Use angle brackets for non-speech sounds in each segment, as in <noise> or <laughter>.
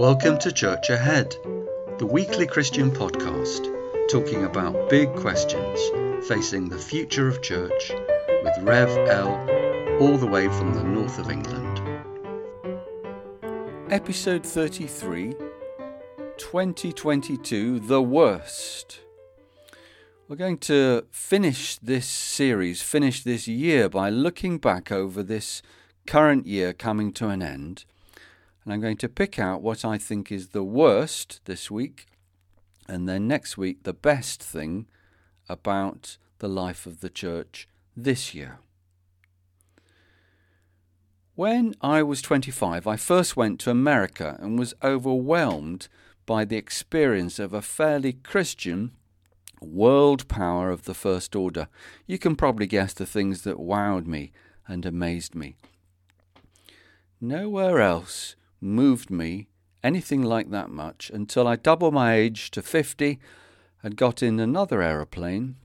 Welcome to Church Ahead, the weekly Christian podcast talking about big questions facing the future of church with Rev L, all the way from the north of England. Episode 33 2022 The Worst. We're going to finish this series, finish this year by looking back over this current year coming to an end and I'm going to pick out what I think is the worst this week, and then next week, the best thing about the life of the church this year. When I was 25, I first went to America and was overwhelmed by the experience of a fairly Christian world power of the First Order. You can probably guess the things that wowed me and amazed me. Nowhere else moved me anything like that much until I doubled my age to 50 and got in another aeroplane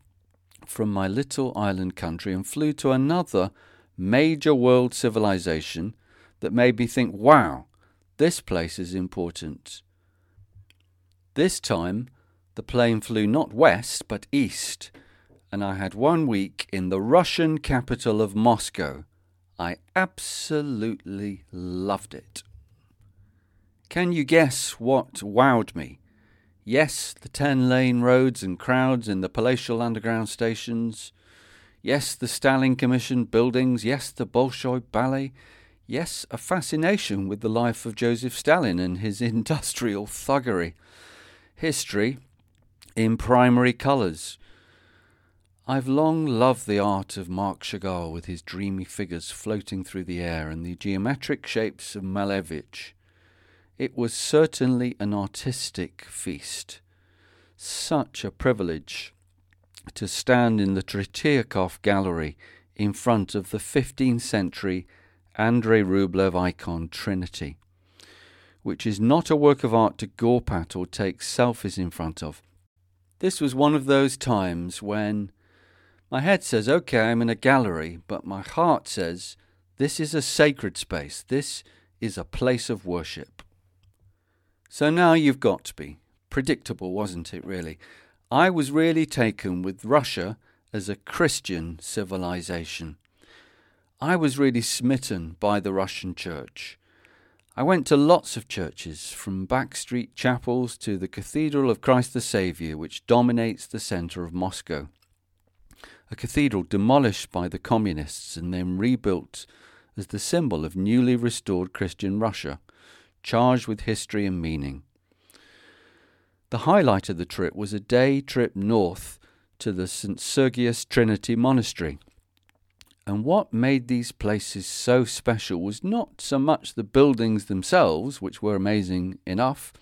from my little island country and flew to another major world civilization that made me think, wow, this place is important. This time, the plane flew not west but east, and I had one week in the Russian capital of Moscow. I absolutely loved it. Can you guess what wowed me? Yes, the ten lane roads and crowds in the palatial underground stations. Yes, the Stalin Commission buildings. Yes, the Bolshoi Ballet. Yes, a fascination with the life of Joseph Stalin and his <laughs> industrial thuggery. History in primary colours. I've long loved the art of Marc Chagall with his dreamy figures floating through the air and the geometric shapes of Malevich. It was certainly an artistic feast. Such a privilege to stand in the Tretiakov Gallery in front of the 15th century Andrei Rublev icon Trinity, which is not a work of art to gawp at or take selfies in front of. This was one of those times when my head says, okay, I'm in a gallery, but my heart says, this is a sacred space, this is a place of worship. So now you've got to be. Predictable, wasn't it, really? I was really taken with Russia as a Christian civilization. I was really smitten by the Russian church. I went to lots of churches, from backstreet chapels to the Cathedral of Christ the Saviour, which dominates the centre of Moscow. A cathedral demolished by the communists and then rebuilt as the symbol of newly restored Christian Russia charged with history and meaning. The highlight of the trip was a day trip north to the St. Sergius Trinity Monastery. And what made these places so special was not so much the buildings themselves, which were amazing enough,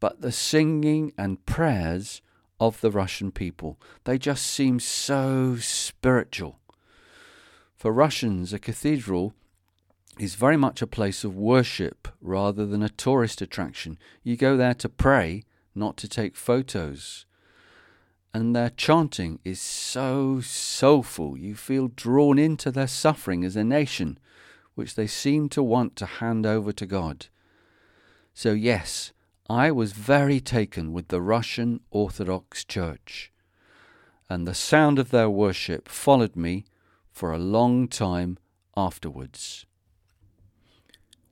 but the singing and prayers of the Russian people. They just seemed so spiritual. For Russians, a cathedral is very much a place of worship rather than a tourist attraction. You go there to pray, not to take photos. And their chanting is so soulful, you feel drawn into their suffering as a nation, which they seem to want to hand over to God. So, yes, I was very taken with the Russian Orthodox Church, and the sound of their worship followed me for a long time afterwards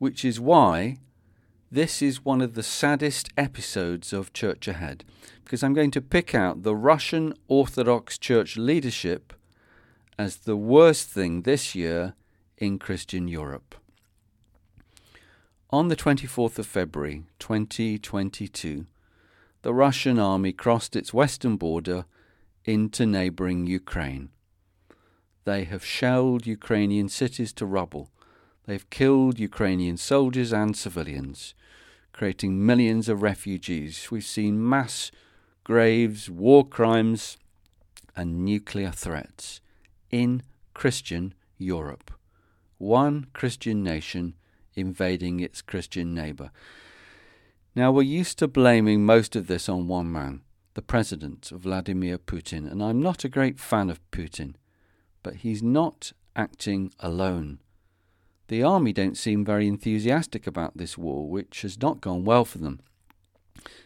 which is why this is one of the saddest episodes of Church Ahead, because I'm going to pick out the Russian Orthodox Church leadership as the worst thing this year in Christian Europe. On the 24th of February 2022, the Russian army crossed its western border into neighbouring Ukraine. They have shelled Ukrainian cities to rubble They've killed Ukrainian soldiers and civilians, creating millions of refugees. We've seen mass graves, war crimes, and nuclear threats in Christian Europe. One Christian nation invading its Christian neighbour. Now, we're used to blaming most of this on one man, the president, of Vladimir Putin, and I'm not a great fan of Putin, but he's not acting alone. The army don't seem very enthusiastic about this war, which has not gone well for them.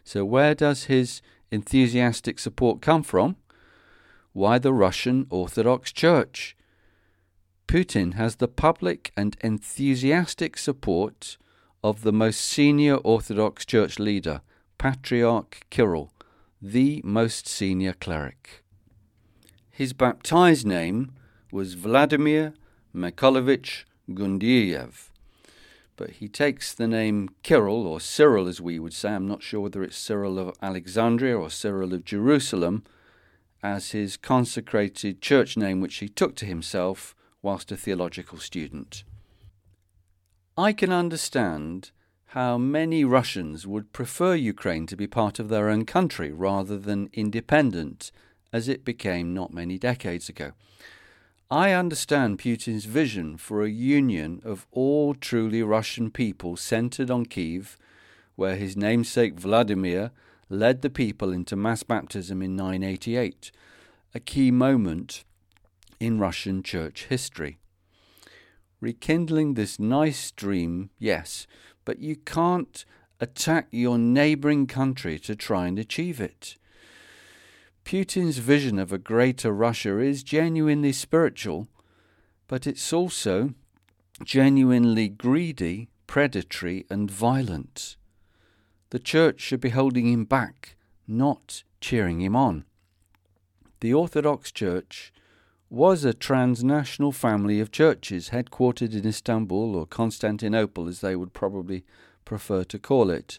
So, where does his enthusiastic support come from? Why, the Russian Orthodox Church. Putin has the public and enthusiastic support of the most senior Orthodox Church leader, Patriarch Kirill, the most senior cleric. His baptized name was Vladimir Mykolaievich Gundiev, but he takes the name Kirill, or Cyril as we would say, I'm not sure whether it's Cyril of Alexandria or Cyril of Jerusalem, as his consecrated church name which he took to himself whilst a theological student. I can understand how many Russians would prefer Ukraine to be part of their own country rather than independent, as it became not many decades ago. I understand Putin's vision for a union of all truly Russian people centered on Kiev, where his namesake Vladimir led the people into mass baptism in 988, a key moment in Russian church history. Rekindling this nice dream, yes, but you can't attack your neighbouring country to try and achieve it. Putin's vision of a greater Russia is genuinely spiritual, but it's also genuinely greedy, predatory, and violent. The church should be holding him back, not cheering him on. The Orthodox Church was a transnational family of churches headquartered in Istanbul or Constantinople, as they would probably prefer to call it.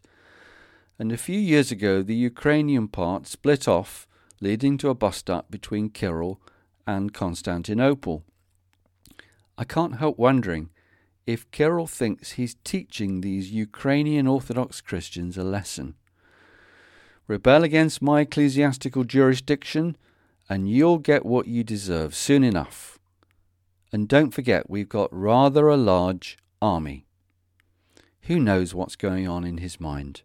And a few years ago, the Ukrainian part split off, leading to a bust up between Kirill and Constantinople. I can't help wondering if Kirill thinks he's teaching these Ukrainian Orthodox Christians a lesson. Rebel against my ecclesiastical jurisdiction, and you'll get what you deserve soon enough. And don't forget, we've got rather a large army. Who knows what's going on in his mind?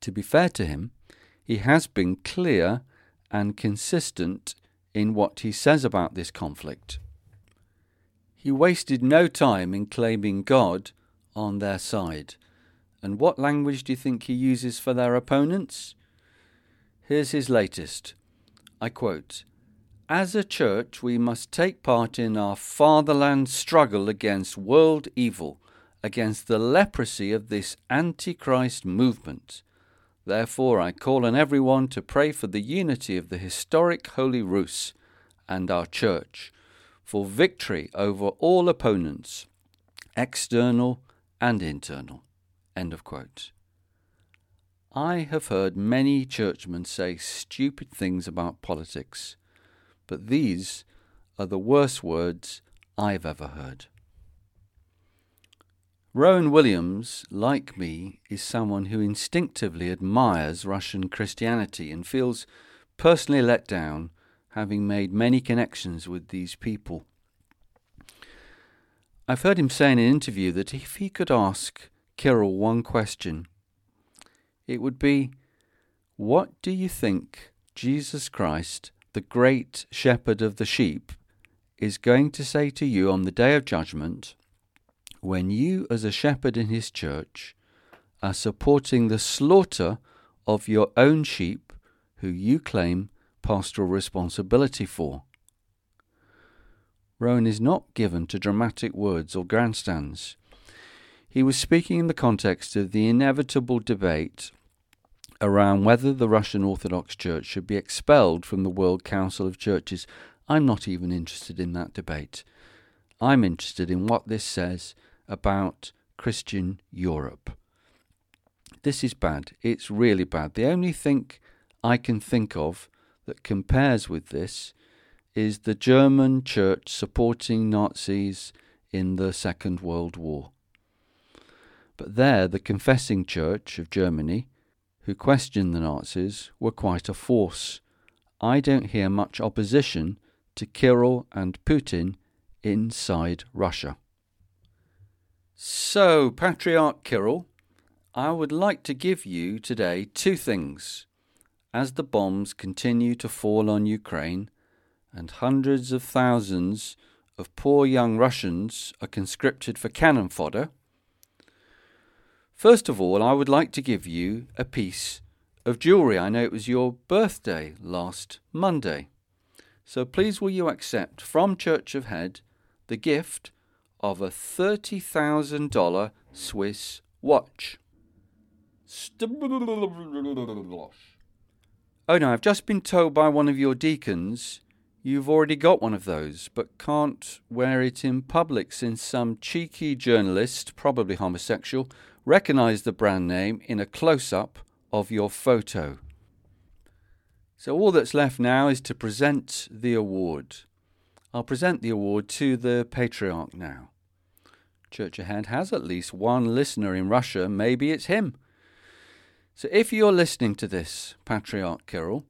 To be fair to him, he has been clear and consistent in what he says about this conflict. He wasted no time in claiming God on their side. And what language do you think he uses for their opponents? Here's his latest. I quote As a church, we must take part in our fatherland struggle against world evil, against the leprosy of this Antichrist movement. Therefore, I call on everyone to pray for the unity of the historic Holy Rus and our church, for victory over all opponents, external and internal. End of quote. I have heard many churchmen say stupid things about politics, but these are the worst words I've ever heard. Rowan Williams, like me, is someone who instinctively admires Russian Christianity and feels personally let down, having made many connections with these people. I've heard him say in an interview that if he could ask Kirill one question, it would be What do you think Jesus Christ, the great shepherd of the sheep, is going to say to you on the day of judgment when you, as a shepherd in his church, are supporting the slaughter of your own sheep who you claim pastoral responsibility for? Rowan is not given to dramatic words or grandstands. He was speaking in the context of the inevitable debate around whether the Russian Orthodox Church should be expelled from the World Council of Churches. I'm not even interested in that debate. I'm interested in what this says about Christian Europe. This is bad. It's really bad. The only thing I can think of that compares with this is the German church supporting Nazis in the Second World War. But there, the confessing church of Germany who questioned the Nazis were quite a force. I don't hear much opposition to Kirill and Putin inside Russia. So, Patriarch Kirill, I would like to give you today two things. As the bombs continue to fall on Ukraine and hundreds of thousands of poor young Russians are conscripted for cannon fodder. First of all, I would like to give you a piece of jewellery. I know it was your birthday last Monday. So please will you accept from Church Ahead the gift of a $30,000 Swiss watch. Oh no, I've just been told by one of your deacons you've already got one of those, but can't wear it in public since some cheeky journalist, probably homosexual, recognised the brand name in a close up of your photo. So all that's left now is to present the award. I'll present the award to the Patriarch now. Church Ahead has at least one listener in Russia. Maybe it's him. So if you're listening to this, Patriarch Kirill,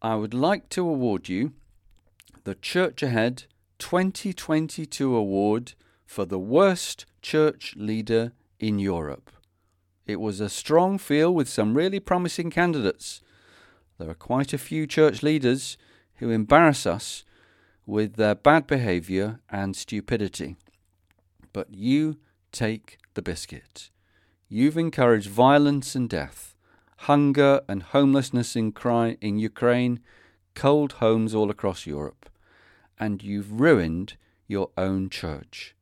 I would like to award you the Church Ahead 2022 award for the worst church leader in Europe. It was a strong field with some really promising candidates. There are quite a few church leaders who embarrass us with their bad behaviour and stupidity. But you take the biscuit. You've encouraged violence and death, hunger and homelessness in, cry- in Ukraine, cold homes all across Europe, and you've ruined your own church.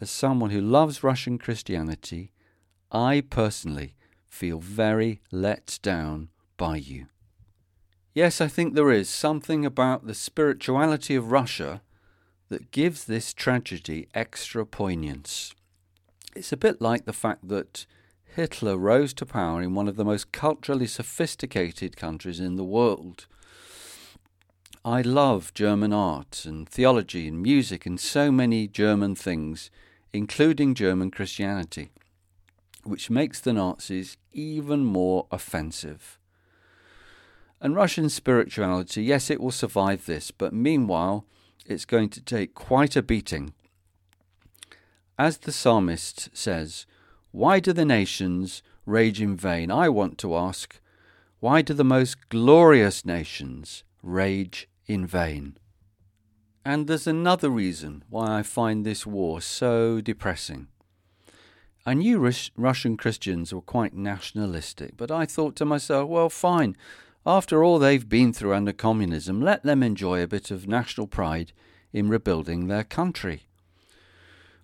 As someone who loves Russian Christianity, I personally feel very let down by you. Yes, I think there is something about the spirituality of Russia that gives this tragedy extra poignance. It's a bit like the fact that Hitler rose to power in one of the most culturally sophisticated countries in the world. I love German art and theology and music and so many German things, including German Christianity which makes the Nazis even more offensive. And Russian spirituality, yes, it will survive this, but meanwhile, it's going to take quite a beating. As the psalmist says, Why do the nations rage in vain? I want to ask, Why do the most glorious nations rage in vain? And there's another reason why I find this war so depressing. I knew Rus- Russian Christians were quite nationalistic, but I thought to myself, well, fine. After all they've been through under communism, let them enjoy a bit of national pride in rebuilding their country.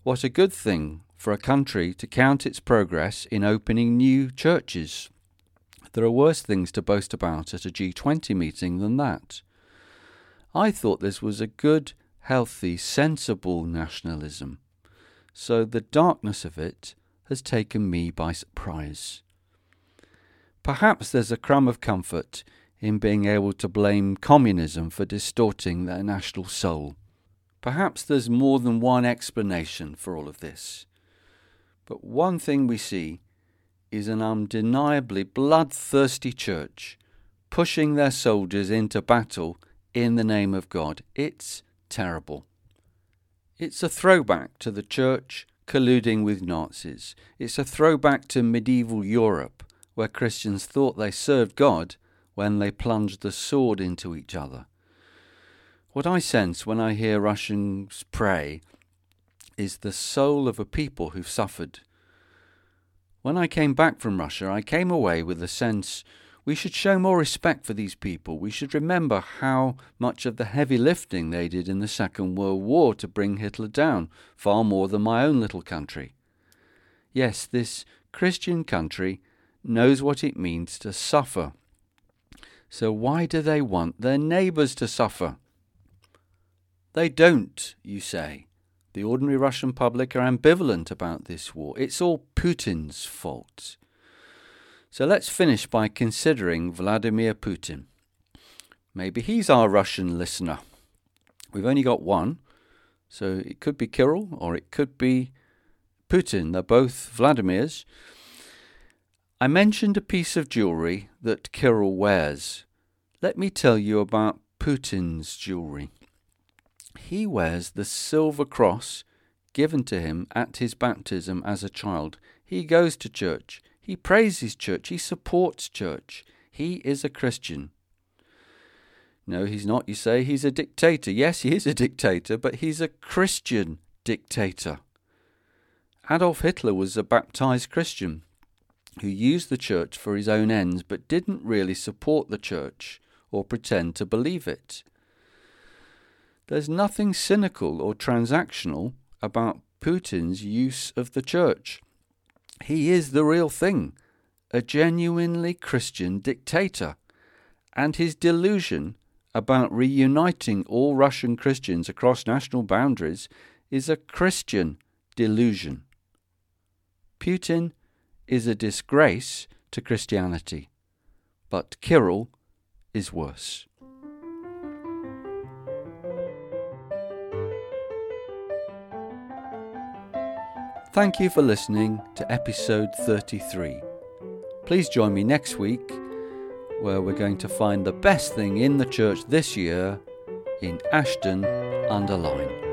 What a good thing for a country to count its progress in opening new churches. There are worse things to boast about at a G20 meeting than that. I thought this was a good, healthy, sensible nationalism. So the darkness of it has taken me by surprise. Perhaps there's a crumb of comfort in being able to blame communism for distorting their national soul. Perhaps there's more than one explanation for all of this. But one thing we see is an undeniably bloodthirsty church pushing their soldiers into battle in the name of God. It's terrible. It's a throwback to the church colluding with Nazis. It's a throwback to medieval Europe, where Christians thought they served God when they plunged the sword into each other. What I sense when I hear Russians pray is the soul of a people who've suffered. When I came back from Russia, I came away with the sense we should show more respect for these people. We should remember how much of the heavy lifting they did in the Second World War to bring Hitler down, far more than my own little country. Yes, this Christian country knows what it means to suffer. So why do they want their neighbours to suffer? They don't, you say. The ordinary Russian public are ambivalent about this war. It's all Putin's fault. So let's finish by considering Vladimir Putin. Maybe he's our Russian listener. We've only got one, so it could be Kirill or it could be Putin. They're both Vladimir's. I mentioned a piece of jewellery that Kirill wears. Let me tell you about Putin's jewellery. He wears the silver cross given to him at his baptism as a child. He goes to church. He praises church. He supports church. He is a Christian. No, he's not, you say. He's a dictator. Yes, he is a dictator, but he's a Christian dictator. Adolf Hitler was a baptized Christian who used the church for his own ends but didn't really support the church or pretend to believe it. There's nothing cynical or transactional about Putin's use of the church. He is the real thing, a genuinely Christian dictator, and his delusion about reuniting all Russian Christians across national boundaries is a Christian delusion. Putin is a disgrace to Christianity, but Kirill is worse. Thank you for listening to episode 33. Please join me next week where we're going to find the best thing in the church this year in Ashton under Lyne.